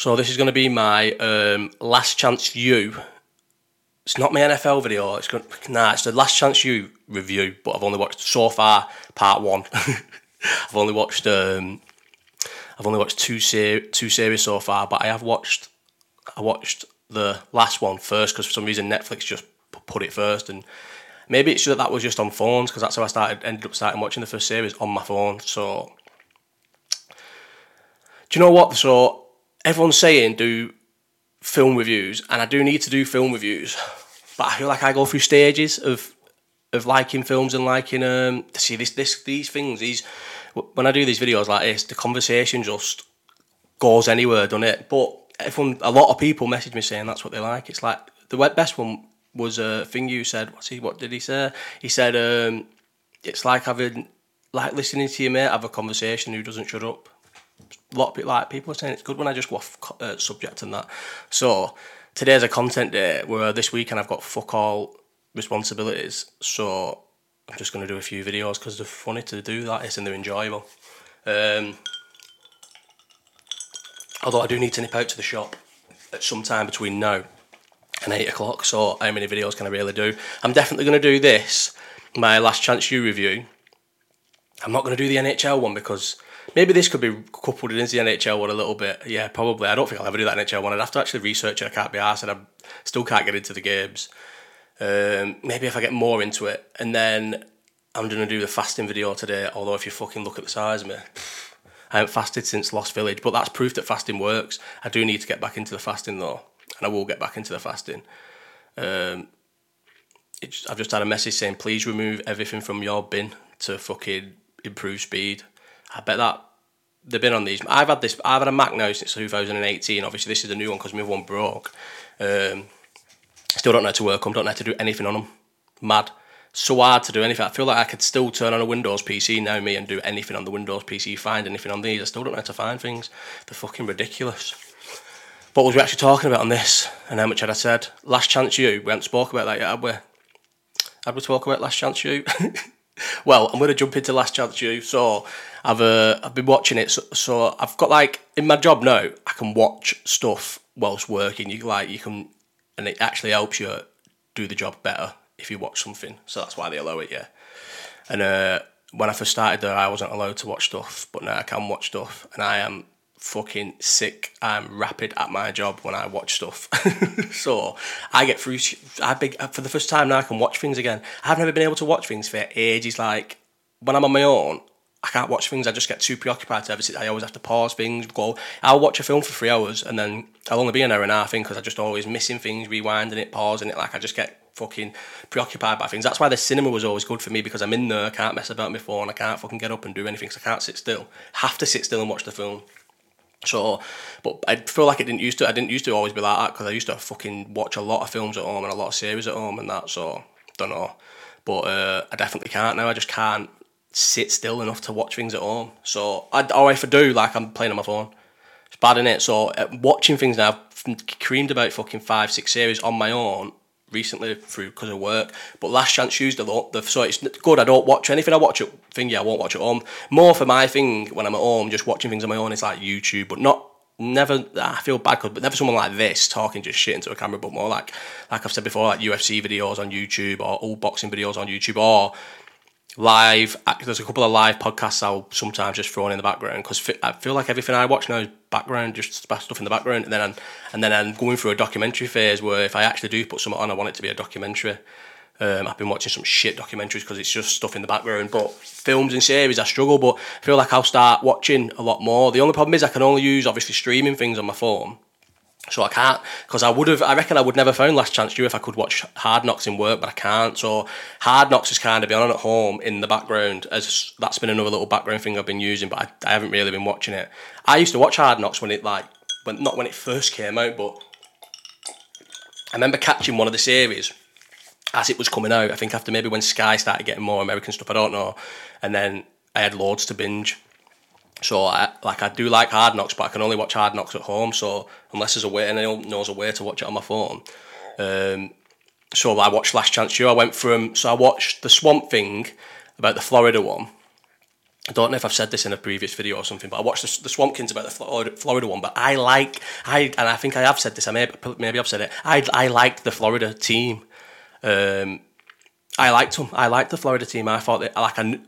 So this is going to be my um, Last Chance U. It's not my NFL video. It's going nah. It's the Last Chance U review, but I've only watched so far part one. I've only watched um, I've only watched two ser- two series so far, but I have watched I watched the last one first because for some reason Netflix just put it first, and maybe it's just that was just on phones because that's how I started ended up starting watching the first series on my phone. So do you know what? So everyone's saying do film reviews, and I do need to do film reviews, but I feel like I go through stages of of liking films and liking um to see this this these things. These when I do these videos like this the conversation just goes anywhere doesn't it? But everyone a lot of people message me saying that's what they like. It's like the best one was a thing you said what's he what did he say? He said um it's like having like listening to your mate have a conversation who doesn't shut up a lot of people like people are saying it's good when I just go off uh, subject and that so today's a content day where this weekend I've got fuck all responsibilities. So I'm just going to do a few videos because they're funny to do that and they're enjoyable. Um, although I do need to nip out to the shop at some time between now and 8 o'clock. So how many videos can I really do? I'm definitely going to do this, my Last Chance U review. I'm not going to do the NFL one because maybe this could be coupled into the NFL one a little bit. Yeah, probably. I don't think I'll ever do that NFL one. I'd have to actually research it. I can't be and I still can't get into the games. Um, maybe if I get more into it, and then I'm gonna do the fasting video today. Although if you fucking look at the size of me, I haven't fasted since Lost Village, but that's proof that fasting works. I do need to get back into the fasting though, and I will get back into the fasting. Um, I've just had a message saying please remove everything from your bin to fucking improve speed. I bet that they've been on these. I've had this. I've had a Mac now since 2018. Obviously, this is the new one because my one broke. Um, Still don't know how to work them, don't know how to do anything on them. Mad. So hard to do anything. I feel like I could still turn on a Windows PC now, me, and do anything on the Windows PC, find anything on these. I still don't know how to find things. They're fucking ridiculous. What was we actually talking about on this? And how much had I said? Last Chance U. We haven't spoke about that yet, have we? Have we spoke about Last Chance U? well, I'm going to jump into Last Chance U. So I've uh, I've been watching it. So, so I've got like in my job now, I can watch stuff whilst working. You like you can and it actually helps you do the job better if you watch something. So that's why they allow it, yeah. And uh, when I first started there, I wasn't allowed to watch stuff, but now I can watch stuff, and I am fucking sick. I'm rapid at my job when I watch stuff. so I get through. I big for the first time now. I can watch things again. I've never been able to watch things for ages. Like when I'm on my own, I can't watch things. I just get too preoccupied to ever sit. I always have to pause things. Go. I'll watch a film for three hours and then I'll only be an hour and a half in because I just always missing things, rewinding it, pausing it. Like I just get fucking preoccupied by things. That's why the cinema was always good for me because I'm in there. I can't mess about my phone. I can't fucking get up and do anything because I can't sit still. Have to sit still and watch the film. So, but I feel like it didn't used to. I didn't used to always be like that because I used to fucking watch a lot of films at home and a lot of series at home and that. So, don't know. But uh, I definitely can't now. I just can't sit still enough to watch things at home. So, I, or if I do, like I'm playing on my phone. It's bad in it. So, uh, watching things now, I've creamed about fucking five, six series on my own recently through because of work. But Last Chance Tuesday, though, the, so it's good. I don't watch anything. I watch it thing. Yeah, I won't watch it home. More for my thing when I'm at home, just watching things on my own. It's like YouTube, but not never. I feel bad, but never someone like this talking just shit into a camera. But more like, like I've said before, like UFC videos on YouTube or all boxing videos on YouTube or live. There's a couple of live podcasts I'll sometimes just throw in the background because I feel like everything I watch now is background, just stuff in the background, and then I'm, and then I'm going through a documentary phase where if I actually do put something on, I want it to be a documentary. Um, I've been watching some shit documentaries because it's just stuff in the background. But films and series, I struggle. But I feel like I'll start watching a lot more. The only problem is I can only use obviously streaming things on my phone. So I can't because I would have. I reckon I would never found Last Chance U if I could watch Hard Knocks in work, but I can't. So Hard Knocks is kind of been on at home in the background as that's been another little background thing I've been using, but I, I haven't really been watching it. I used to watch Hard Knocks when it like when not when it first came out, but I remember catching one of the series as it was coming out. I think after maybe when Sky started getting more American stuff, I don't know, and then I had loads to binge. So I like I do like Hard Knocks, but I can only watch Hard Knocks at home. So unless there's a way, and anyone knows a way to watch it on my phone. Um, so I watched Last Chance U. I went from so I watched the Swamp Thing about the Florida one. I don't know if I've said this in a previous video or something, but I watched the, the about the Florida, Florida one. But I like I and I think I have said this. I may maybe I've said it. I I liked the Florida team. Um, I liked them. I liked the Florida team. I thought that like I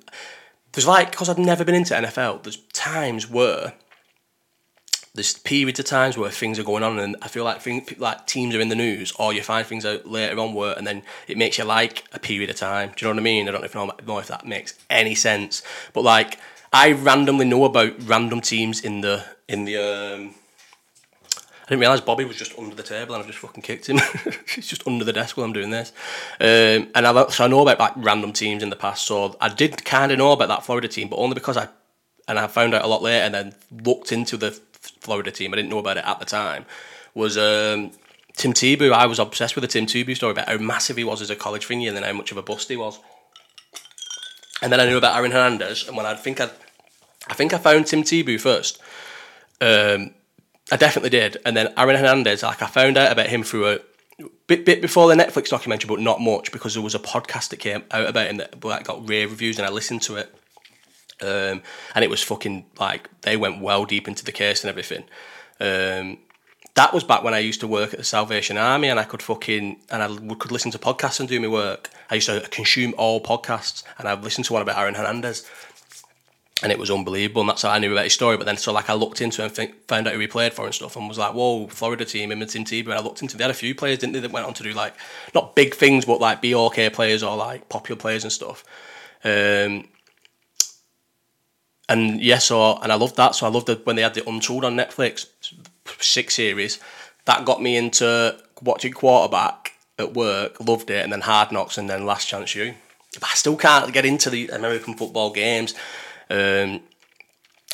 there's like because I've never been into NFL. There's times where there's periods of times where things are going on, and I feel like things, like teams are in the news, or you find things out later on where, and then it makes you like a period of time. Do you know what I mean? I don't know if, that makes any sense, but like I randomly know about random teams in the in the. Um, didn't realise Bobby was just under the table and I just fucking kicked him. He's just under the desk while I'm doing this. Um, and I, so I know about like random teams in the past. So I did kind of know about that Florida team, but only because I and I found out a lot later and then looked into the Florida team. I didn't know about it at the time. Was um, Tim Tebow? I was obsessed with the Tim Tebow story about how massive he was as a college thingy and then how much of a bust he was. And then I knew about Aaron Hernandez, and when I think I, I think I found Tim Tebow first. Um, I definitely did, and then Aaron Hernandez, like I found out about him through a bit bit before the Netflix documentary, but not much because there was a podcast that came out about him that like, got rave reviews, and I listened to it. Um, and it was fucking like they went well deep into the case and everything. Um, that was back when I used to work at the Salvation Army, and I could fucking and I could listen to podcasts and do my work. I used to consume all podcasts, and I've listened to one about Aaron Hernandez, and it was unbelievable. And that's how I knew about his story. But then, so like I looked into and found out who he played for and stuff, and was like, "Whoa, Florida team, him and Tebow." And I looked into they had a few players, didn't they, that went on to do like not big things, but like be okay players or like popular players and stuff. Um, and yeah, so and I loved that. So I loved it when they had the Untold on Netflix, six series. That got me into watching quarterback at work. Loved it, and then Hard Knocks, and then Last Chance U. But I still can't get into the American football games. Um,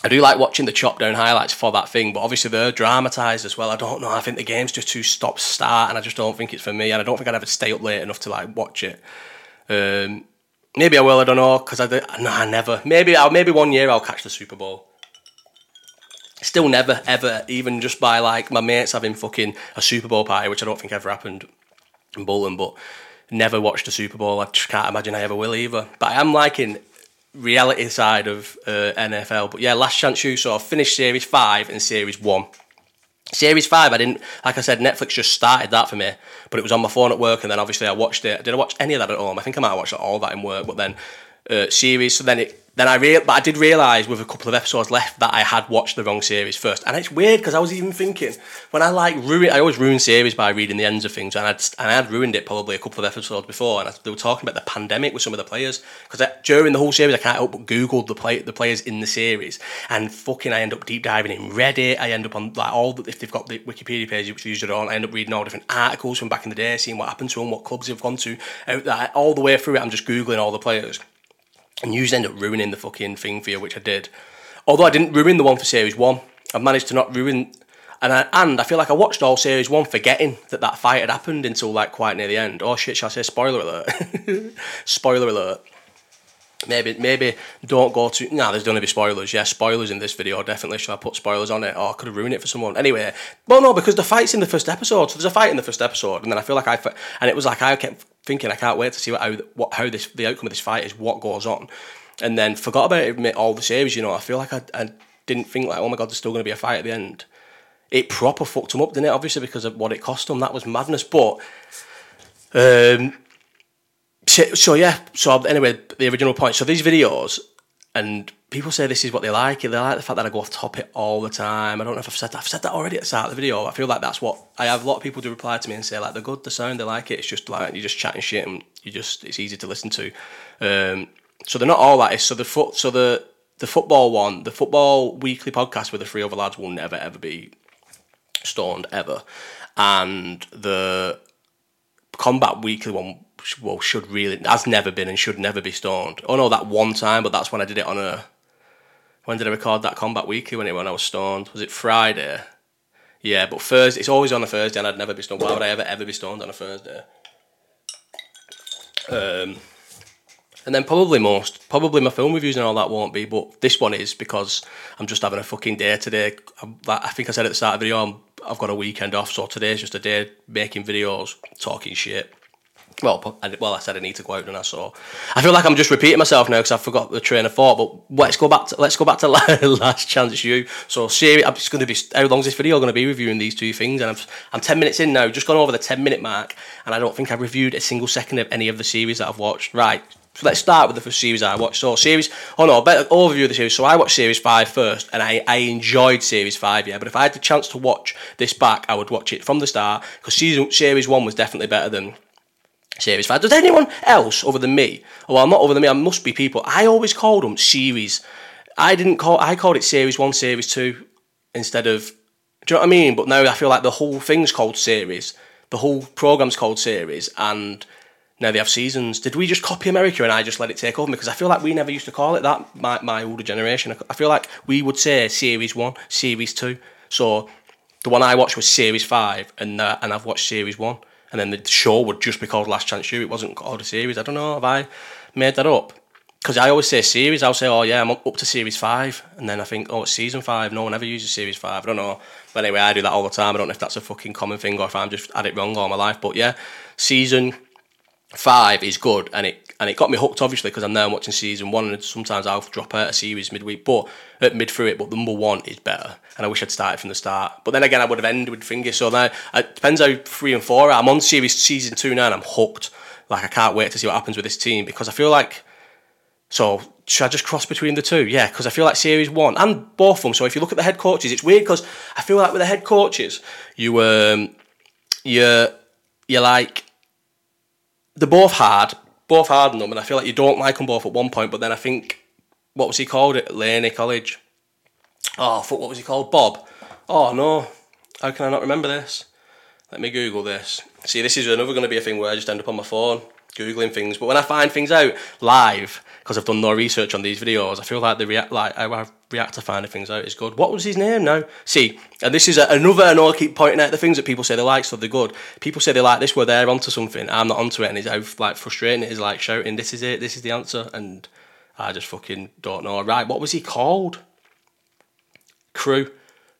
I do like watching the chop down highlights for that thing, but obviously they're dramatised as well. I don't know. I think the game's just too stop start, and I just don't think it's for me. And I don't think I'd ever stay up late enough to like watch it. Um, Maybe I will. I don't know because I no, I never. Maybe I'll maybe one year I'll catch the Super Bowl. Still never ever even just by like my mates having fucking a Super Bowl party, which I don't think ever happened in Bolton, but never watched a Super Bowl. I just can't imagine I ever will either. But I am liking reality side of uh, NFL. But yeah, Last Chance U saw finished series five and series one. Series five, I didn't like I said, Netflix just started that for me, but it was on my phone at work, and then obviously I watched it. Did I watch any of that at home? I think I might have watched all that in work, but then uh, series. So then it then I real, but I did realise with a couple of episodes left that I had watched the wrong series first, and it's weird because I was even thinking when I like ruin, I always ruin series by reading the ends of things, and I'd and I had ruined it probably a couple of episodes before, and I, they were talking about the pandemic with some of the players. Because during the whole series I can't help but Google the play the players in the series, and fucking I end up deep diving in Reddit, I end up on like all the, if they've got the Wikipedia page which they usually don't, I end up reading all different articles from back in the day, seeing what happened to them, what clubs they've gone to, all the way through it, I'm just googling all the players and you just end up ruining the fucking thing for you, which I did. Although I didn't ruin the one for series one, I managed to not ruin. And I, and I feel like I watched all series one, forgetting that that fight had happened until like quite near the end. Oh shit! Shall I say spoiler alert? spoiler alert. Maybe maybe don't go to. Nah, there's to be spoilers. Yeah, spoilers in this video definitely. Should I put spoilers on it? Or oh, I could have ruined it for someone. Anyway, well no, because the fight's in the first episode. So there's a fight in the first episode, and then I feel like I and it was like I kept thinking I can't wait to see what how what how this the outcome of this fight is, what goes on, and then forgot about it all the series. You know, I feel like I, I didn't think like, oh my god, there's still going to be a fight at the end. It proper fucked him up, didn't it? Obviously because of what it cost him. That was madness. But um, so, so yeah. So anyway, the original point. So these videos and people say this is what they like. They like the fact that I go off topic all the time. I don't know if I've said that. I've said that already at the start of the video. I feel like that's what I have. A lot of people do reply to me and say like they're good, the sound, they like it. It's just like you're just chatting shit and you just it's easy to listen to. Um, so they're not all that. Is So the foot, so the the football one, the football weekly podcast with the three other lads will never ever be stoned ever, and the combat weekly one well should really has never been and should never be stoned. Oh no, that one time, but that's when I did it on a when did I record that Combat Weekly when it when I was stoned? Was it Friday? Yeah, but Thursday. It's always on a Thursday, and I'd never be stoned. Why would I ever ever be stoned on a Thursday? Um, and then probably most, probably my film reviews and all that won't be, but this one is because I'm just having a fucking day today. I think I said at the start of the video, i have got a weekend off, so today's just a day making videos, talking shit, Well, I, well, I said I need to go out, and I saw. I feel like I'm just repeating myself now because I forgot the train of thought. But let's go back. To, let's go back to Last Chance U. So, series. I'm just going to be. How long's this video going to be reviewing these two things? And I'm, I'm ten minutes in now. Just gone over the ten minute mark, and I don't think I've reviewed a single second of any of the series that I've watched. Right. So let's start with the first series I watched. So series, oh no, better overview of the series. So I watched series five first, and I, I enjoyed series five, yeah. But if I had the chance to watch this back, I would watch it from the start because season series one was definitely better than series five. Does anyone else other than me? Well, I'm not other than me. I must be people. I always called them series. I didn't call. I called it series one, series two, instead of. Do you know what I mean? But now I feel like the whole thing's called series. The whole program's called series, and now they have seasons. Did we just copy America and I just let it take over? Because I feel like we never used to call it that. My my older generation. I feel like we would say series one, series two. So the one I watched was series five, and uh, and I've watched series one, and then the show would just be called Last Chance U. It wasn't called a series. I don't know. Have I made that up? Because I always say series. I'll say, oh yeah, I'm up to series five, and then I think, oh, it's season five. No one ever uses series five. I don't know. But anyway, I do that all the time. I don't know if that's a fucking common thing or if I'm just had it wrong all my life. But yeah, season five is good, and it and it got me hooked obviously because I'm now watching season one, and sometimes I'll drop out a series midweek, but at mid through it. But the number one is better, and I wish I'd started from the start. But then again, I would have ended with Finger. So now it depends how three and four. I'm on series season two now, and I'm hooked. Like I can't wait to see what happens with this team because I feel like. So should I just cross between the two? Yeah, because I feel like series one and both of them. So if you look at the head coaches, it's weird because I feel like with the head coaches, you um, you you like they're both hard, both hard on them, and I feel like you don't like them both at one point. But then I think what was he called at Laney College? Oh, fuck, what was he called? Bob. Oh no, how can I not remember this? Let me Google this. See, this is another going to be a thing where I just end up on my phone googling things. But when I find things out live, because I've done no research on these videos, I feel like the react like I react to finding things out is good. What was his name now? See, and this is a, another, I know I keep pointing out the things that people say they like, so they're good. People say they like this, where they're onto something. I'm not onto it, and it's how like frustrating it is, like shouting, "This is it, this is the answer," and I just fucking don't know. Right, what was he called? Crew,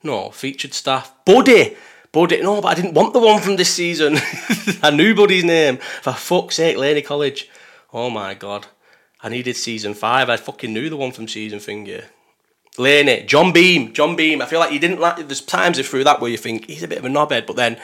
no, featured staff, Buddy. Buddy, no, but I didn't want the one from this season. I knew Buddy's name. For fuck's sake, Laney College. Oh my god. I needed season five. I fucking knew the one from season finger. it. John Beam, John Beam. I feel like he didn't like. There's times through that where you think he's a bit of a knobhead, but then,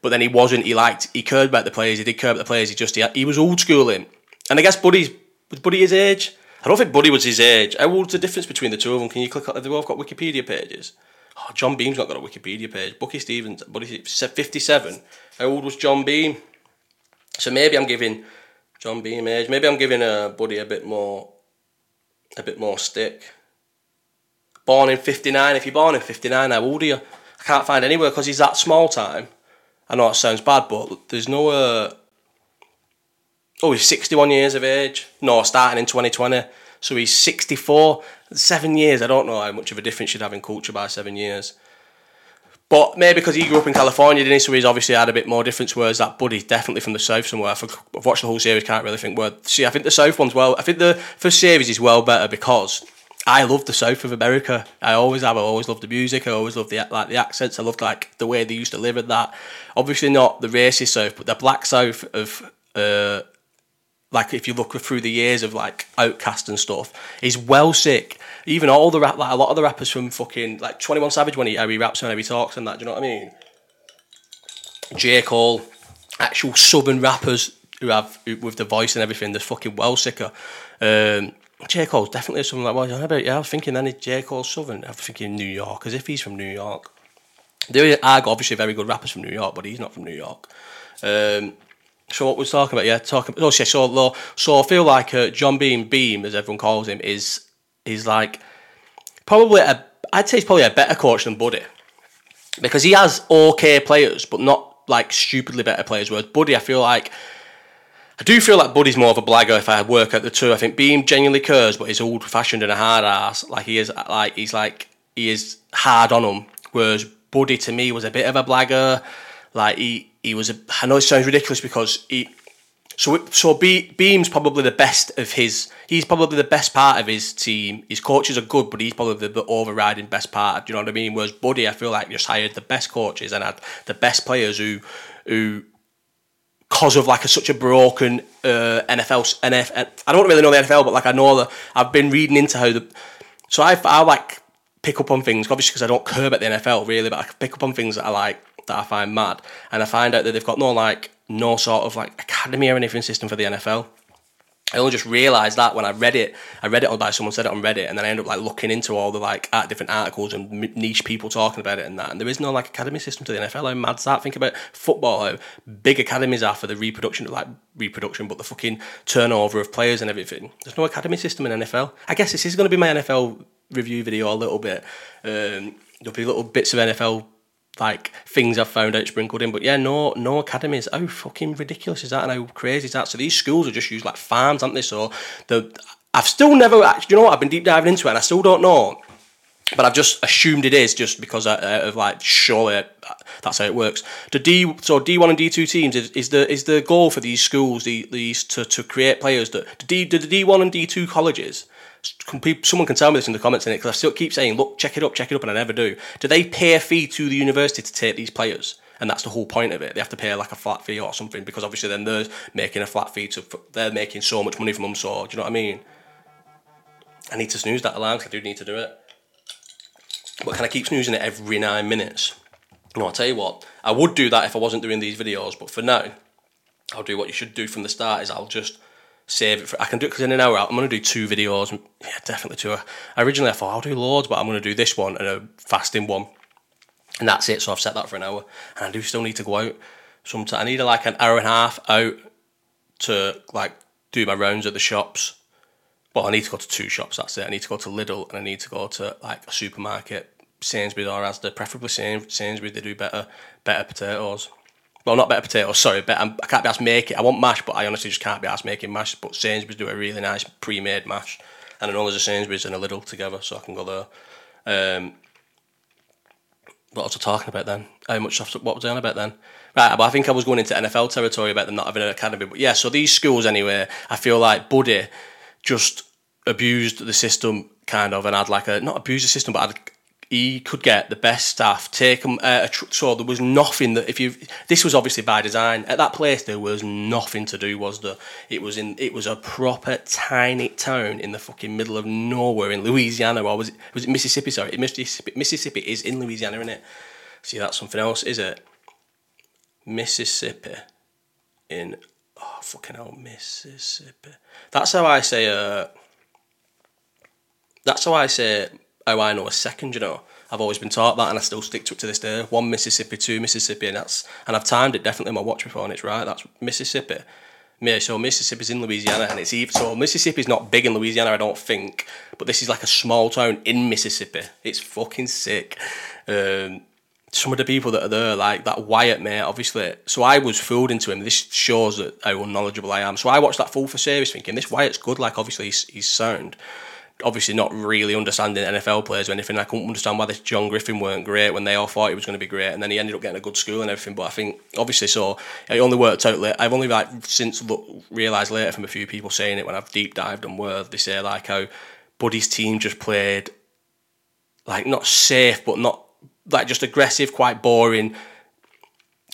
but then he wasn't. He liked. He cared about the players. He did care about the players. He just he, he was old schooling. And I guess Buddy's was Buddy his age. I don't think Buddy was his age. How old's the difference between the two of them? Can you click? Have they both got Wikipedia pages? Oh, John Beam's not got a Wikipedia page. Buddy Stephens, Buddy, 57. How old was John Beam? So maybe I'm giving John Beam age. Maybe I'm giving a Buddy a bit more, a bit more stick. Born in 59. If you're born in 59, how old are you? I can't find anywhere because he's that small time. I know it sounds bad, but there's no. Uh... Oh, he's 61 years of age. No, starting in 2020. So he's 64. Seven years, I don't know how much of a difference you'd have in culture by seven years. But maybe because he grew up in California, didn't he? So he's obviously had a bit more difference. Whereas that buddy, definitely from the south somewhere. I've watched the whole series, can't really think where. See, I think the south one's well. I think the first series is well better because I love the south of America. I always have. I always loved the music. I always loved the like the accents. I loved like the way they used to live at that. Obviously not the racist south, but the black south of uh, like if you look through the years of like OutKast and stuff, he's well sick. Even all the rap, like a lot of the rappers from fucking like Twenty One Savage when he he raps and he talks and that. Do you know what I mean? J Cole, actual southern rappers who have with the voice and everything, they're fucking well sicker. Um, J Cole's definitely something like well, about yeah. I was thinking then J Cole southern. I was thinking New York as if he's from New York. There are obviously very good rappers from New York, but he's not from New York. Um, so what we're talking about, yeah, talking. Oh, yeah, so so I feel like uh, John Beam, Beam as everyone calls him, is is like probably a. I'd say he's probably a better coach than Buddy because he has okay players, but not like stupidly better players. Whereas Buddy, I feel like I do feel like Buddy's more of a blagger if I work out the two. I think Beam genuinely cares, but he's old fashioned and a hard ass. Like he is, like he's like he is hard on him. Whereas Buddy to me was a bit of a blagger. Like he he was a. I know it sounds ridiculous because he. So so Be, Beam's probably the best of his. He's probably the best part of his team. His coaches are good, but he's probably the, overriding best part. Do you know what I mean? Whereas Buddy, I feel like just hired the best coaches and had the best players who who because of like a, such a broken uh, NFL, NFL. I don't really know the NFL, but like I know that I've been reading into how the. So I, I like pick up on things, obviously because I don't care about the NFL really, but I pick up on things that I like that I find mad, and I find out that they've got no like no sort of like academy or anything system for the NFL. I only just realised that when I read it. I read it on by someone said it on Reddit, and then I end up like looking into all the like at different articles and niche people talking about it and that. And there is no like academy system to the NFL. How mad's that? Think about football. How big academies are for the reproduction, like reproduction, but the fucking turnover of players and everything. There's no academy system in NFL. I guess this is going to be my NFL review video a little bit. Um, there'll be little bits of NFL like things I've found out sprinkled in. But yeah, no no academies. How fucking ridiculous is that and how crazy is that? So these schools are just used like farms, aren't they? So the I've still never actually you know what, I've been deep diving into it and I still don't know. But I've just assumed it is just because uh, of like surely that's how it works. The D so D one and D two teams is, is the is the goal for these schools the, these to, to create players that the D the D one and D two colleges someone can tell me this in the comments in it because I still keep saying, look, check it up, check it up, and I never do. Do they pay a fee to the university to take these players? And that's the whole point of it. They have to pay like a flat fee or something because obviously then they're making a flat fee to they're making so much money from them. So do you know what I mean? I need to snooze that alarm I do need to do it. But can I keep snoozing it every nine minutes? No, I'll tell you what. I would do that if I wasn't doing these videos, but for now, I'll do what you should do from the start. Is I'll just save it for. I can do it because in an hour I'm going to do two videos. Yeah, definitely two. Originally I thought I'll do loads, but I'm going to do this one and a fasting one, and that's it. So I've set that for an hour, and I do still need to go out. Sometimes I need like an hour and a half out to like do my rounds at the shops. Well, I need to go to two shops. That's it. I need to go to Lidl and I need to go to like a supermarket, Sainsbury's or Asda, preferably Sainsbury's. They do better better potatoes. Well, not better potatoes, sorry, but I can not be asked make it. I want mash, but I honestly just can't be asked making mash. But Sainsbury's do a really nice pre-made mash, and I know there's a Sainsbury's and a Lidl together, so I can go there. Um, what was I talking about then? How much? What was I on about then? Right, but I think I was going into NFL territory about them not having an academy. But yeah, so these schools anyway, I feel like Buddy just abused the system kind of and had like a not abused the system, but had he could get the best staff, take them. Uh, tr- so there was nothing that if you. This was obviously by design. At that place, there was nothing to do. Was there? It was in. It was a proper tiny town in the fucking middle of nowhere in Louisiana, or was it? Was it Mississippi? Sorry, Mississippi. Mississippi is in Louisiana, isn't it? See, that's something else, is it? Mississippi, in oh fucking hell, Mississippi. That's how I say. Uh, that's how I say how I know a second, you know. I've always been taught that and I still stick to it to this day. One Mississippi, two Mississippi, and that's and I've timed it definitely my watch before and it's right. That's Mississippi. So Mississippi's in Louisiana and it's even so Mississippi's not big in Louisiana, I don't think, but this is like a small town in Mississippi. It's fucking sick. Um, some of the people that are there, like that Wyatt mate, obviously. So I was fooled into him. This shows that how unknowledgeable I am. So I watched that full for series thinking this Wyatt's good. Like obviously he's, he's sound obviously not really understanding NFL players or anything. I couldn't understand why this John Griffin weren't great when they all thought he was going to be great, and then he ended up getting a good school and everything. But I think obviously so it only worked out. Late. I've only like since look, realised later from a few people saying it when I've deep dived on Word. They say like how Buddy's team just played like not safe, but not like just aggressive, quite boring,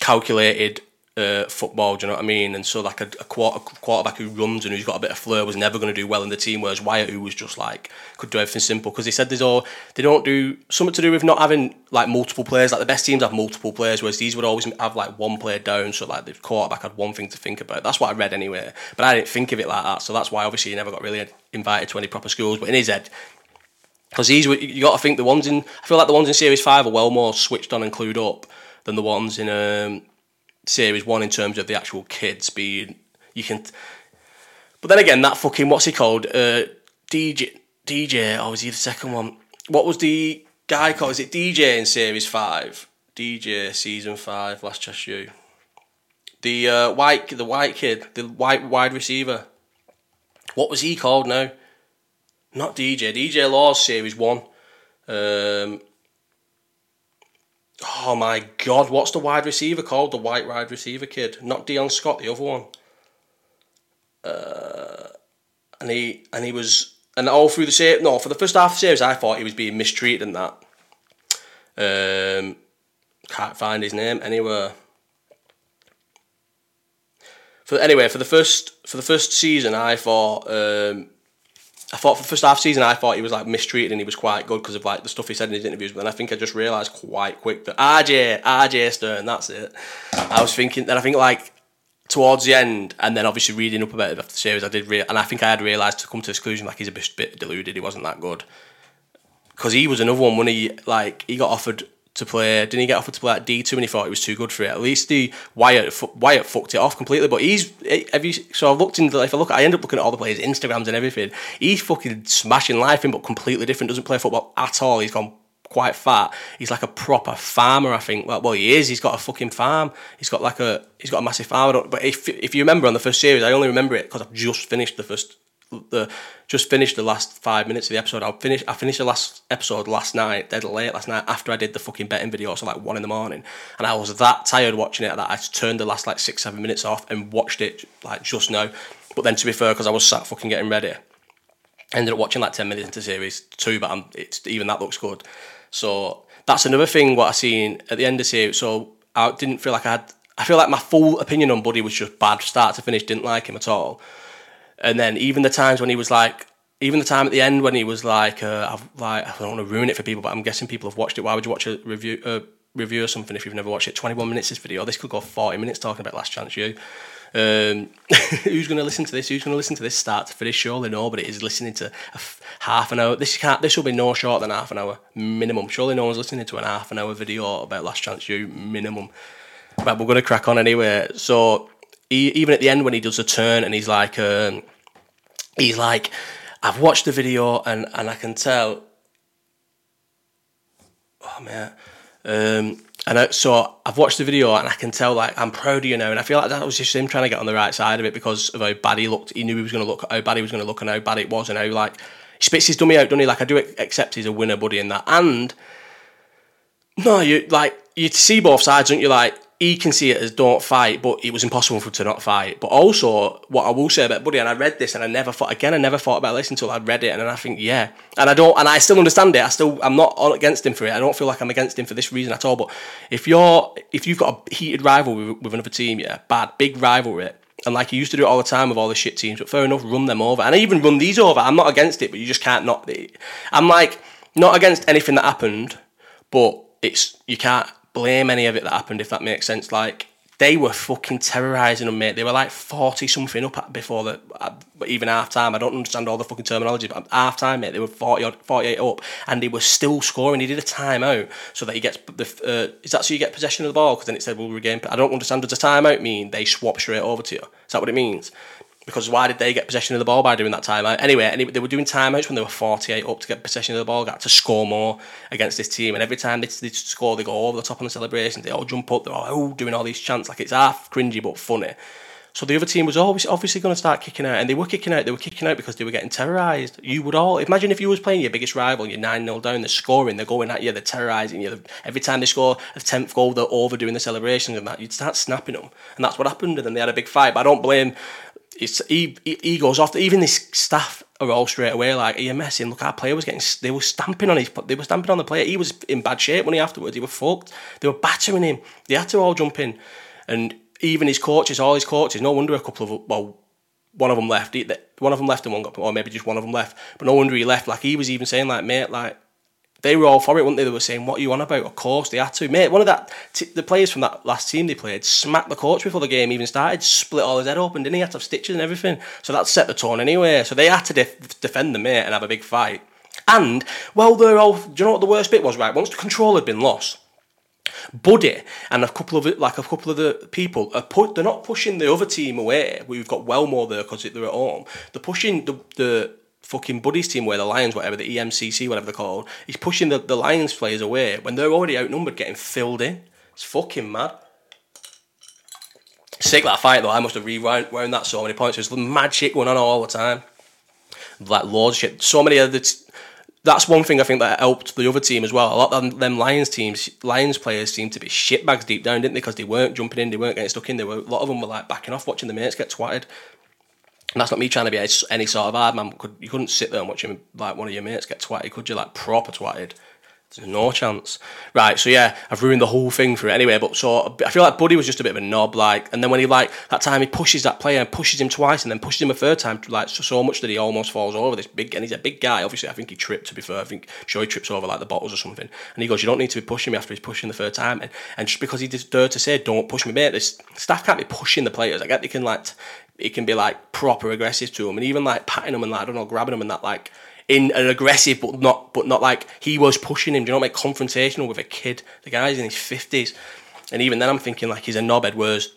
calculated uh, football. Do you know what I mean? And so like a, a, quarter, quarterback who runs and who's got a bit of flair was never going to do well in the team. Whereas Wyatt, who was just like could do everything simple, because they said there's all they don't do something to do with not having like multiple players. Like the best teams have multiple players, whereas these would always have like one player down. So like the quarterback had one thing to think about. That's what I read anyway. But I didn't think of it like that. So that's why obviously he never got really invited to any proper schools. But in his head, because these you got to think the ones in I feel like the ones in Series Five are well more switched on and clued up than the ones in um, series one in terms of the actual kids being you can. But then again, that fucking what's he called? Uh, DJ DJ. Oh, was he the second one? What was the guy called? Is it DJ in series five? DJ season five. Last Chance U. The uh, white the white kid, the white wide receiver. What was he called now? Not DJ. DJ Laws series one. Um, Oh my god, what's the wide receiver called? The white wide receiver kid, not Dion Scott, the other one. Uh, and he and he was and all through the series. No, for the first half of the series, I thought he was being mistreated and that. Um, can't find his name anywhere. for anyway for the first for the first season, I thought um, I thought for the first half season, I thought he was like mistreated and he was quite good because of like the stuff he said in his interviews. But then I think I just realised quite quick that RJ, RJ Stern, that's it. I was thinking, then I think like towards the end, and then obviously reading up about it after the series, I did, re- and I think I had realised to come to the conclusion like he's a bit, bit deluded. He wasn't that good because he was another one when he like he got offered to play. Didn't he get offered to play at D two and he thought he was too good for it? At least the Wyatt Wyatt fucked it off completely. But he's eh, have you? So I've looked into if I look, I end up looking at all the players' Instagrams and everything. He's fucking smashing life in, but completely different. Doesn't play football at all. He's gone quite fat. He's like a proper farmer, I think. Well, well, he is. He's got a fucking farm. He's got like a he's got a massive farm. But if if you remember on the first series, I only remember it because I've just finished the first the just finished the last five minutes of the episode. I finished I finished the last episode last night, dead late last night after I did the fucking betting video, so like one in the morning, and I was that tired watching it that I turned the last like six seven minutes off and watched it like just now. But then to be fair, because I was sat fucking getting ready, ended up watching like ten minutes into series two, but I'm, it's even that looks good. So that's another thing what I seen at the end of series. So I didn't feel like I had. I feel like my full opinion on Buddy was just bad start to finish. Didn't like him at all. And then even the times when he was like, even the time at the end when he was like, uh, I've, like I don't want to ruin it for people, but I'm guessing people have watched it. Why would you watch a review, a review or something if you've never watched it? 21 minutes this video. This could go 40 minutes talking about Last Chance U Um, who's going to listen to this? Who's going to listen to this start to finish? Surely nobody is listening to half an hour. This can't. This will be no shorter than half an hour minimum. Surely no one's listening to an half an hour video about Last Chance U minimum. But we're going to crack on anyway. So he, even at the end when he does a turn and he's like, um, he's like, I've watched the video and and I can tell. Oh man, um, and I, so I've watched the video and I can tell like I'm proud of you now, and I feel like that was just him trying to get on the right side of it because of how bad he looked. He knew he was going to look, how bad he was going to look, and how bad it was, and how like he spits his dummy out, doesn't he? Like I do accept he's a winner, buddy, in that. And no, you like you see both sides, don't you? Like he can see it as don't fight, but it was impossible for him to not fight. But also, what I will say about Buddy, and I read this, and I never thought again, I never thought about this until I read it, and then I think, yeah, and I don't, and I still understand it. I still, I'm not against him for it. I don't feel like I'm against him for this reason at all. But if you're, if you've got a heated rivalry with, with another team, yeah, bad, big rivalry, and like he used to do it all the time with all the shit teams, but fair enough, run them over, and I even run these over. I'm not against it, but you just can't not. I'm like not against anything that happened, but it's you can't blame any of it that happened, if that makes sense. Like, they were fucking terrorising them, mate. They were like 40 something up before the even half time. I don't understand all the fucking terminology, but half time, mate, they were 40 48 up and they were still scoring. He did a timeout so that he gets the. Uh, is that so you get possession of the ball? Because then it said we'll regain. I don't understand. Does a timeout mean they swap straight over to you? Is that what it means? Because why did they get possession of the ball by doing that timeout? Anyway, anyway, they were doing timeouts when they were 48 up to get possession of the ball, got to score more against this team. And every time they, they score, they go over the top on the celebrations. They all jump up, they're all oh, doing all these chants. Like it's half cringy but funny. So the other team was always obviously going to start kicking out, and they were kicking out. They were kicking out because they were getting terrorised. You would all imagine if you was playing your biggest rival, you're nine 0 down, they're scoring, they're going at you, they're terrorising you. Every time they score a tenth goal, they're overdoing the celebrations and that. You'd start snapping them, and that's what happened. And then they had a big fight. But I don't blame it's he, he goes off. Even this staff are all straight away like, "Are you messing?" Look, our player was getting. They were stamping on his. They were stamping on the player. He was in bad shape when he afterwards. He was fucked. They were battering him. They had to all jump in, and even his coaches, all his coaches. No wonder a couple of well, one of them left. One of them left and one got, or maybe just one of them left. But no wonder he left. Like he was even saying, like, mate, like they were all for it, weren't they? They were saying, "What are you on about?" Of course, they had to, mate. One of that, t- the players from that last team they played smacked the coach before the game even started, split all his head open, didn't he? had to have stitches and everything. So that set the tone anyway. So they had to def- defend the mate and have a big fight. And well, they're all. Do you know what the worst bit was? Right, once the control had been lost. Buddy and a couple of like a couple of the people are put. They're not pushing the other team away. We've got Wellmore there because they're at home. They're pushing the the fucking buddies team where the Lions, whatever, the EMCC, whatever they're called, he's pushing the, the Lions players away when they're already outnumbered, getting filled in. It's fucking mad. Sick that fight though, I must have rewound that so many points. There's mad shit going on all the time. Like loads shit. So many other. T- that's one thing I think that helped the other team as well. A lot of them Lions teams, Lions players seemed to be shitbags deep down, didn't they? Because they weren't jumping in, they weren't getting stuck in. They were a lot of them were like backing off, watching the mates get twatted. And that's not me trying to be any sort of hard man. Could, you couldn't sit there and watch him like one of your mates get twatted, could you? Like proper twatted. There's no chance. Right, so yeah, I've ruined the whole thing for it anyway. But so I feel like Buddy was just a bit of a knob, like, and then when he like that time he pushes that player and pushes him twice and then pushes him a third time, like so, so much that he almost falls over. This big and he's a big guy. Obviously, I think he tripped. To be fair, I think sure he trips over like the bottles or something. And he goes, "You don't need to be pushing me after he's pushing the third time." And, and just because he dared to say, "Don't push me, mate," this staff can't be pushing the players. I get they can like it can be like proper aggressive to him and even like patting him and like I don't know grabbing him and that like in an aggressive but not but not like he was pushing him. Do you know, like confrontational with a kid. The guy's in his fifties, and even then I'm thinking like he's a knobhead. Whereas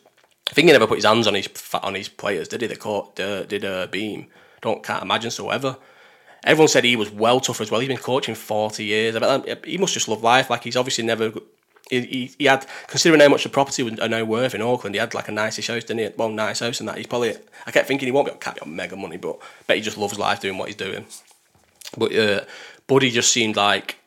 I think he never put his hands on his on his players. Did he? The court uh, did a uh, beam. Don't can't imagine so ever. Everyone said he was well tougher as well. He's been coaching forty years. I bet he must just love life. Like he's obviously never he, he, had considering how much the property was now worth in Oakland, he had like a nice house, didn't he? Well, nice house and that. He's probably I kept thinking he won't be can't be on mega money, but I bet he just loves life doing what he's doing. But uh, Buddy just seemed like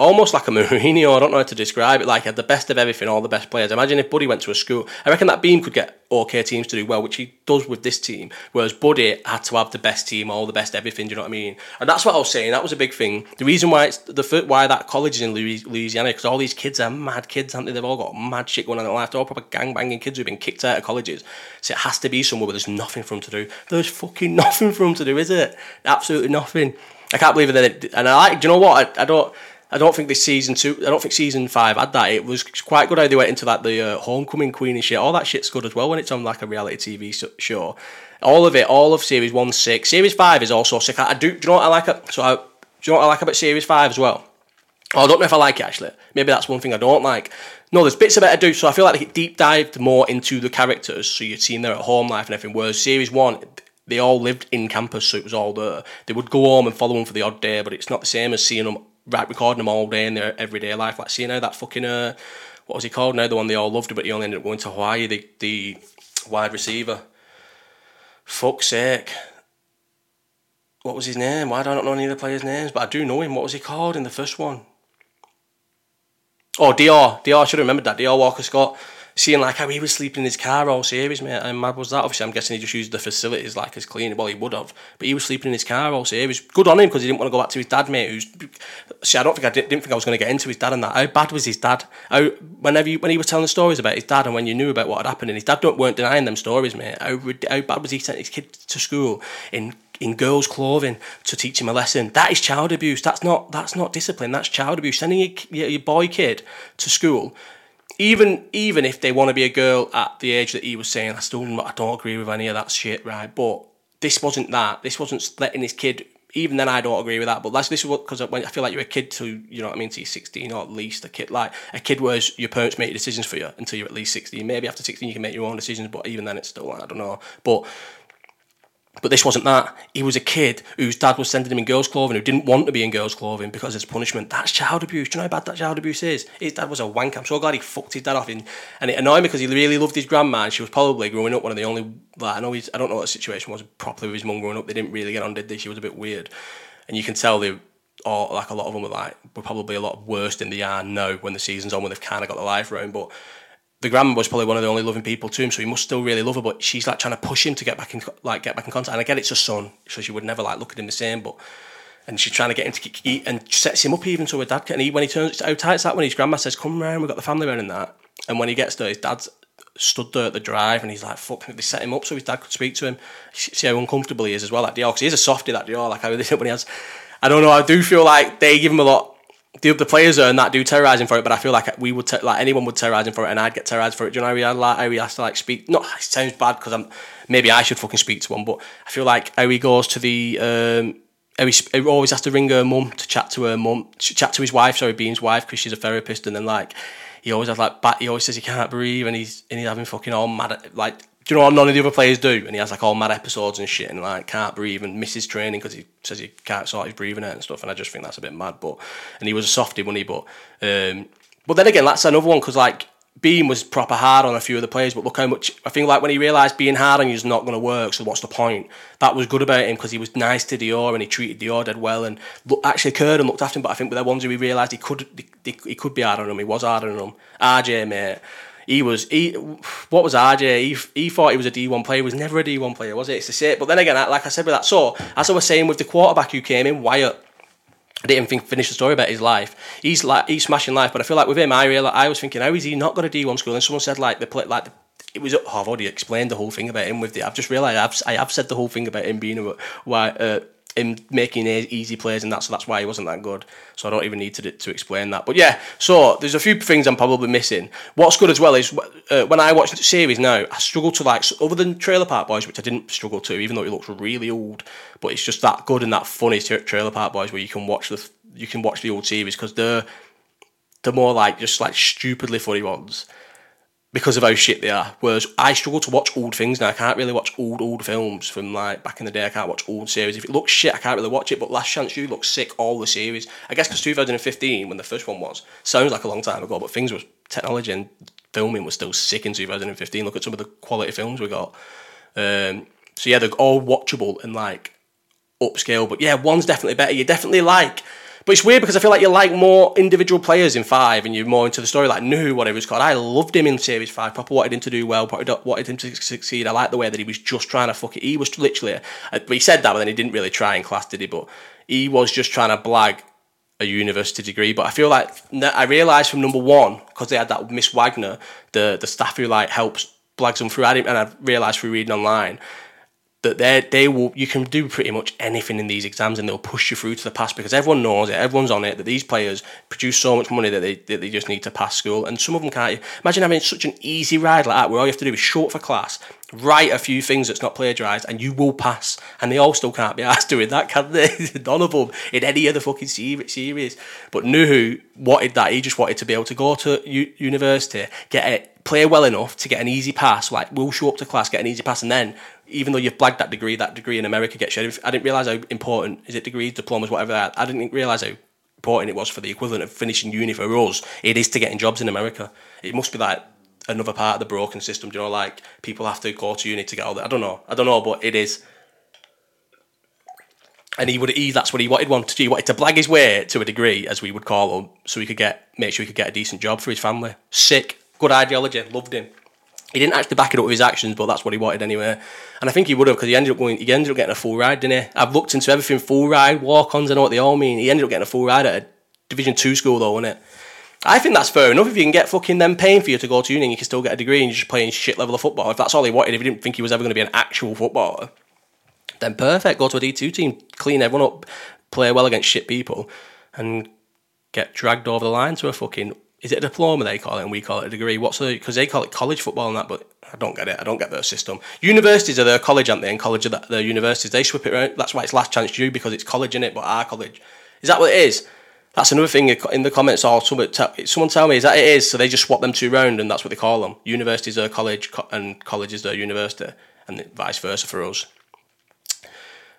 almost like a Mourinho. I don't know how to describe it. Like had the best of everything, all the best players. Imagine if Buddy went to a school. I reckon that Beam could get okay teams to do well, which he does with this team. Whereas Buddy had to have the best team, all the best everything. Do you know what I mean? And that's what I was saying. That was a big thing. The reason why it's the why that college is in Louisiana because all these kids are mad kids, aren't they? They've all got mad shit going on in their life. They're all proper gang banging kids who've been kicked out of colleges. So it has to be somewhere where there's nothing for them to do. There's fucking nothing for them to do, is it? Absolutely nothing. I can't believe it. And I. Do you know what? I, I don't. I don't think this season two. I don't think season five had that. It was quite good how they went into that the uh, homecoming queen and shit. All that shit's good as well when it's on like a reality TV show. All of it, all of series one, six, series five is also sick. I do. Do you know what I like? It? So I, do you know what I like about series five as well? Oh, I don't know if I like it actually. Maybe that's one thing I don't like. No, there's bits of it I do. So I feel like it deep dived more into the characters. So you'd seen their home life and everything. Whereas series one, they all lived in campus, so it was all there. They would go home and follow them for the odd day, but it's not the same as seeing them right recording them all day in their everyday life. Like see, you know, that fucking uh, what was he called now? The one they all loved, but he only ended up going to Hawaii. The the wide receiver. Fuck's sake. What was his name? Why do I not know any of the players' names? But I do know him. What was he called in the first one? Oh, Dior. Dior, I should have remembered that. Dior Walker Scott seeing like how he was sleeping in his car all series, mate. And mad was that? Obviously, I'm guessing he just used the facilities like as clean. Well, he would have, but he was sleeping in his car all series. Good on him because he didn't want to go back to his dad, mate. Who's see, I don't think I did, not think I was going to get into his dad and that. How bad was his dad? How whenever you, when he was telling stories about his dad and when you knew about what had happened, and his dad don't, weren't denying them stories, mate. How, how bad was he sending his kid to school in in girls' clothing to teach him a lesson. That is child abuse. That's not that's not discipline. That's child abuse. Sending your, your boy kid to school even even if they want to be a girl at the age that he was saying, I still I don't agree with any of that shit, right? But this wasn't that. This wasn't letting his kid. Even then, I don't agree with that. But that's this is what because I feel like you're a kid to you know what I mean. To you 16 or at least a kid like a kid whereas your parents make decisions for you until you're at least 16. Maybe after 16 you can make your own decisions, but even then it's still I don't know. But but this wasn't that. He was a kid whose dad was sending him in girls' clothing, who didn't want to be in girls' clothing because it's punishment. That's child abuse. Do you know how bad that child abuse is? His dad was a wank. I'm so glad he fucked his dad off. In, and it annoyed me because he really loved his grandma. And she was probably growing up one of the only. Like, I know he's. I don't know what the situation was properly with his mum growing up. They didn't really get on, did they? She was a bit weird, and you can tell they. Or like a lot of them were like were probably a lot worse than they are now when the season's on when they've kind of got the life around. But the grandma was probably one of the only loving people to him, so he must still really love her. But she's like trying to push him to get back in, like get back in contact. And I get it's a son, so she would never like look at him the same. But and she's trying to get him to eat and sets him up even so her dad can. And he, when he turns, how tight's that when his grandma says, "Come round, we've got the family round and that." And when he gets there, his dad's stood there at the drive, and he's like, "Fuck!" They set him up so his dad could speak to him. See how uncomfortable he is as well. That Dior, because he's a softie. That Dior, like how when he has. I don't know. I do feel like they give him a lot the, the players and that do terrorizing for it, but I feel like we would like anyone would terrorise him for it, and I'd get terrorised for it. Do you know how he, like, how he has to like speak? No, it sounds bad because I'm maybe I should fucking speak to one, but I feel like how he goes to the um, how he, he always has to ring her mum to chat to her mum, chat to his wife, sorry, Beam's wife, because she's a therapist, and then like he always has like back, he always says he can't breathe, and he's and he's having fucking all mad like do you know what none of the other players do? And he has like all mad episodes and shit, and like can't breathe and misses training because he says he can't sort his breathing out and stuff. And I just think that's a bit mad. But and he was a softy, wasn't he? But um, but then again, that's another one because like Beam was proper hard on a few of the players, but look how much I think like when he realised being hard on you is not going to work. So what's the point? That was good about him because he was nice to Dior and he treated Dior dead well and look, actually cared and looked after him. But I think with the ones who he realised he could he, he could be hard on him, he was hard on him. RJ mate he was he what was RJ? He, he thought he was a D one player. He was never a D one player, was it? It's the same. But then again, like I said with that, so as I was saying with the quarterback who came in, Wyatt. I didn't think finish the story about his life. He's like he's smashing life, but I feel like with him, I real I was thinking, how is he not got a D one school? And someone said like the play like it was. Oh, I've already explained the whole thing about him with the. I've just realised I've I have said the whole thing about him being a why. Uh, him making easy plays and that, so that's why he wasn't that good. So I don't even need to to explain that. But yeah, so there's a few things I'm probably missing. What's good as well is uh, when I watch the series now, I struggle to like other than Trailer Park Boys, which I didn't struggle to, even though it looks really old. But it's just that good and that funny Trailer Park Boys where you can watch the you can watch the old series because they're they're more like just like stupidly funny ones because of how shit they are. Whereas I struggle to watch old things now. I can't really watch old old films from like back in the day. I can't watch old series. If it looks shit, I can't really watch it. But Last Chance U looks sick. All the series, I guess, because 2015 when the first one was sounds like a long time ago, but things was technology and filming was still sick in 2015. Look at some of the quality films we got. Um, so yeah, they're all watchable and like upscale. But yeah, one's definitely better. You definitely like but it's weird because I feel like you like more individual players in five and you're more into the story, like Nuhu, whatever it's called. I loved him in Series 5, proper wanted him to do well, proper wanted him to succeed. I like the way that he was just trying to fuck it. He was literally, but he said that, but then he didn't really try in class, did he? But he was just trying to blag a university degree. But I feel like I realised from number one, because they had that Miss Wagner, the, the staff who like helps blags them through, I and I realised through reading online that they they will you can do pretty much anything in these exams and they'll push you through to the pass because everyone knows it, everyone's on it that these players produce so much money that they that they just need to pass school and some of them can't. Imagine having such an easy ride like that where all you have to do is show up for class, write a few things that's not plagiarised and you will pass. And they all still can't be asked doing that, can they? None of them in any other fucking series. But Nuhu wanted that. He just wanted to be able to go to u- university, get it, play well enough to get an easy pass. Like we'll show up to class, get an easy pass, and then even though you've blagged that degree, that degree in America gets you. I didn't realise how important is it degrees, diplomas, whatever. That I didn't realise how important it was for the equivalent of finishing uni for us. It is to getting jobs in America. It must be like another part of the broken system. Do you know, like people have to go to uni to get all that. I don't know. I don't know, but it is. And he would he that's what he wanted one to do. He wanted to blag his way to a degree, as we would call them, so he could get make sure he could get a decent job for his family. Sick, good ideology, loved him. He didn't actually back it up with his actions, but that's what he wanted anyway. And I think he would have because he ended up going. He ended up getting a full ride, didn't he? I've looked into everything full ride, walk-ons. I know what they all mean. He ended up getting a full ride at a Division Two school, though, wasn't it? I think that's fair enough. If you can get fucking them paying for you to go to uni, you can still get a degree, and you're just playing shit level of football. If that's all he wanted, if he didn't think he was ever going to be an actual footballer, then perfect. Go to a D two team, clean everyone up, play well against shit people, and get dragged over the line to a fucking is it a diploma they call it and we call it a degree? What's the because they call it college football and that, but I don't get it. I don't get their system. Universities are their college, aren't they? And college are their universities. They swap it around. That's why it's Last Chance U because it's college in it, but our college. Is that what it is? That's another thing in the comments. Or someone tell me is that it is. So they just swap them two round, and that's what they call them. Universities are college, and college is their university, and vice versa for us.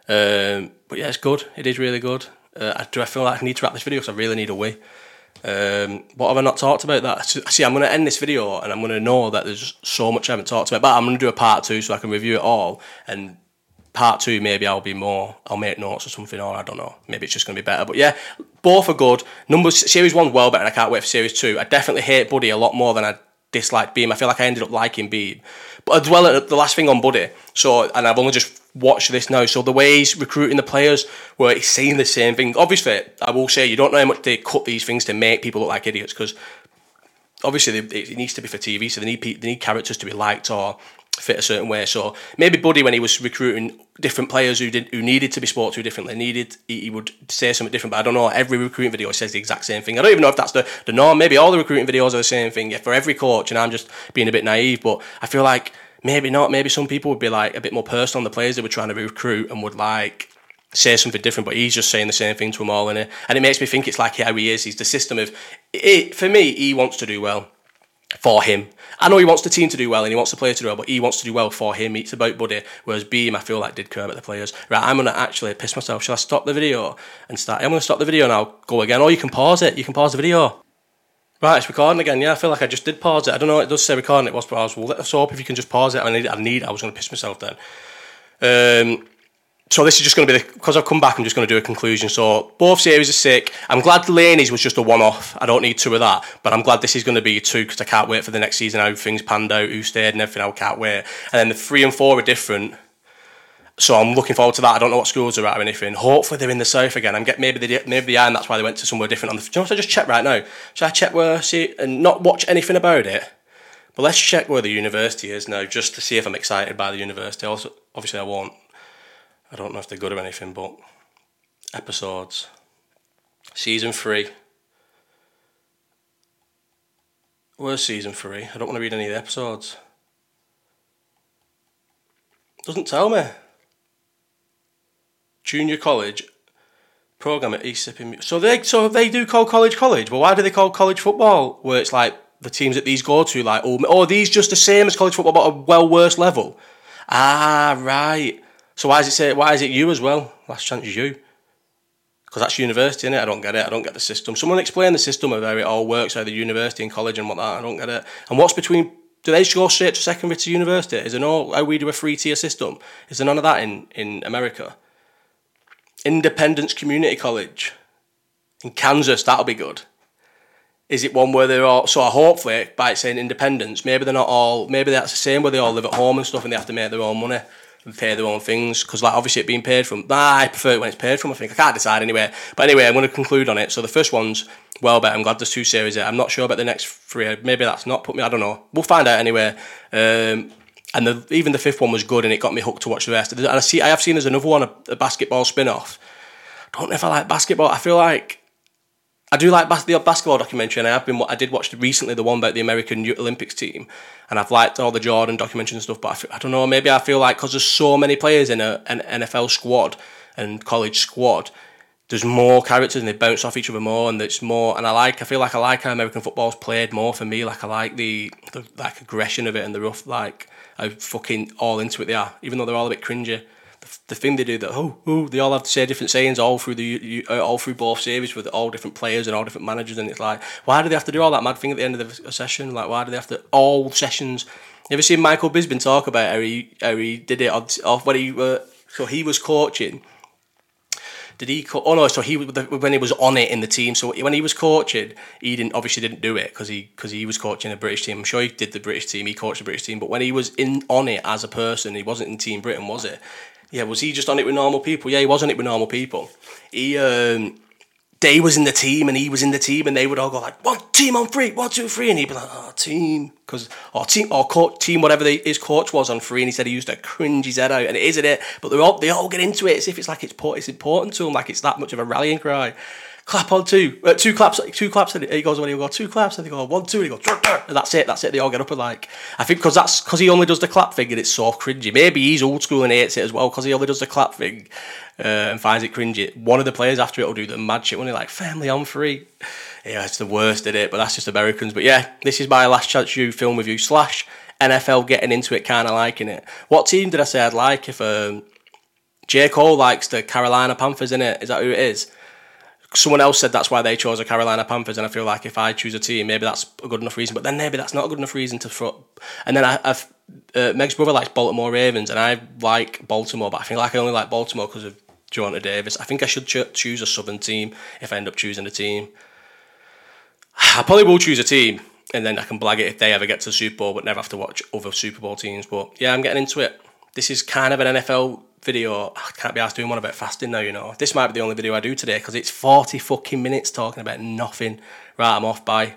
Um, but yeah, it's good. It is really good. Uh, do I feel like I need to wrap this video because I really need a wee? Um, what have I not talked about that? See, I'm going to end this video and I'm going to know that there's so much I haven't talked about, but I'm going to do a part two so I can review it all. And part two, maybe I'll be more, I'll make notes or something, or I don't know. Maybe it's just going to be better. But yeah, both are good. Number series one's well better, and I can't wait for series two. I definitely hate Buddy a lot more than I dislike Beam. I feel like I ended up liking Beam. But as well, the last thing on Buddy, so, and I've only just watch this now. So the way he's recruiting the players, where he's saying the same thing. Obviously, I will say you don't know how much they cut these things to make people look like idiots because obviously it needs to be for TV. So they need they need characters to be liked or fit a certain way. So maybe Buddy, when he was recruiting different players who did who needed to be spoke to differently, needed he, he, would say something different. But I don't know. Every recruiting video says the exact same thing. I don't even know if that's the the norm. Maybe all the recruiting videos are the same thing. Yeah, for every coach, and I'm just being a bit naive, but I feel like maybe not. Maybe some people would be like a bit more personal on the players they were trying to recruit and would like say something different, but he's just saying the same thing to them all in it. And it makes me think it's like how he is. He's the system of it. For me, he wants to do well for him. I know he wants the team to do well and he wants the players to do well, but he wants to do well for him. It's about Buddy. Whereas Beam, I feel like did about the players. Right, I'm gonna actually piss myself. Shall I stop the video and start? I'm gonna stop the video and I'll go again. Or you can pause it. You can pause the video. Right, it's recording again. Yeah, I feel like I just did pause it. I don't know. It does say recording. It was paused. Well, let's hope if you can just pause it. I need. I need. I was going to piss myself then. Um, so this is just going to be because I've come back. I'm just going to do a conclusion. So both series are sick. I'm glad Delaney's was just a one-off. I don't need two of that, but I'm glad this is going to be two because I can't wait for the next season. How things panned out, who stayed, and everything. I can't wait. And then the three and four are different. So I'm looking forward to that. I don't know what schools are at or anything. Hopefully they're in the south again. I'm get maybe they maybe they are, and that's why they went to somewhere different. On the, do you know what I just check right now? Should I check where see and not watch anything about it? But let's check where the university is now, just to see if I'm excited by the university. Also, obviously I won't. I don't know if they're good or anything, but episodes, season three. Where's season three? I don't want to read any of the episodes. Doesn't tell me. Junior college program at East Sipping. So they so they do call college college. Well, why do they call college football? Where it's like the teams that these go to, like oh, oh these just the same as college football, but a well worse level. Ah, right. So why does it say why is it you as well? Last chance is you. Because that's university, innit? I don't get it. I don't get the system. Someone explain the system of how it all works, how the university and college and what that. I don't get it. And what's between do they just go straight to secondary to university? Is there no how we do a three tier system? Is there none of that in, in America? Independence Community College in Kansas, that'll be good. Is it one where they're all so I hopefully by saying independence, maybe they're not all maybe that's the same where they all live at home and stuff and they have to make their own money and pay their own things because like obviously it being paid from nah, I prefer it when it's paid from I think. I can't decide anyway. But anyway I'm going to conclude on it. So the first one's well bet I'm glad there's two series there. I'm not sure about the next three. Maybe that's not put me I don't know. We'll find out anyway. Um, and the, even the fifth one was good and it got me hooked to watch the rest and I see I have seen there's another one a, a basketball spin-off I don't know if I like basketball I feel like I do like bas- the basketball documentary, and I have been. I did watch recently the one about the American Olympics team, and I've liked all the Jordan documentaries and stuff. But I, feel, I don't know. Maybe I feel like because there's so many players in a, an NFL squad and college squad, there's more characters and they bounce off each other more, and it's more. And I like. I feel like I like how American football's played more for me. Like I like the, the like aggression of it and the rough like how fucking all into it they are, even though they're all a bit cringy. The thing they do that oh oh they all have to say different sayings all through the uh, all through both series with all different players and all different managers and it's like why do they have to do all that mad thing at the end of the session? Like why do they have to all sessions you ever seen Michael Bisping talk about how he how he did it off when he uh, so he was coaching did he co- oh no so he when he was on it in the team so when he was coaching he didn't obviously didn't do it because he because he was coaching a British team I'm sure he did the British team he coached the British team but when he was in on it as a person he wasn't in Team Britain was it yeah, was he just on it with normal people? Yeah, he was on it with normal people. He, um, Day was in the team and he was in the team and they would all go like one team? On three, one two three, and he'd be like oh team. Because or team or coach, team whatever they, his coach was on three and he said he used to cringe his head out and it isn't it, but they all they all get into it as if it's like it's it's important to him, like it's that much of a rallying cry clap on two, uh, two claps, two claps, and he goes when he go two claps, and they go one, two, and he goes, and that's it, that's it. They all get up and like, I think because that's because he only does the clap thing and it's so cringy. Maybe he's old school and hates it as well because he only does the clap thing uh, and finds it cringy. One of the players after it will do the mad shit when they're like family on free. Yeah, it's the worst at it, but that's just Americans. But yeah, this is my last chance to film with you slash NFL getting into it, kind of liking it. What team did I say I'd like if um, J Cole likes the Carolina Panthers in it? Is that who it is? Someone else said that's why they chose the Carolina Panthers, and I feel like if I choose a team, maybe that's a good enough reason. But then maybe that's not a good enough reason to throw. And then I, have uh, Meg's brother likes Baltimore Ravens, and I like Baltimore, but I feel like I only like Baltimore because of Jonah Davis. I think I should ch- choose a Southern team if I end up choosing a team. I probably will choose a team, and then I can blag it if they ever get to the Super Bowl, but never have to watch other Super Bowl teams. But yeah, I'm getting into it. This is kind of an NFL video. I can't be asked doing one about fasting now, you know. This might be the only video I do today because it's 40 fucking minutes talking about nothing. Right, I'm off. Bye.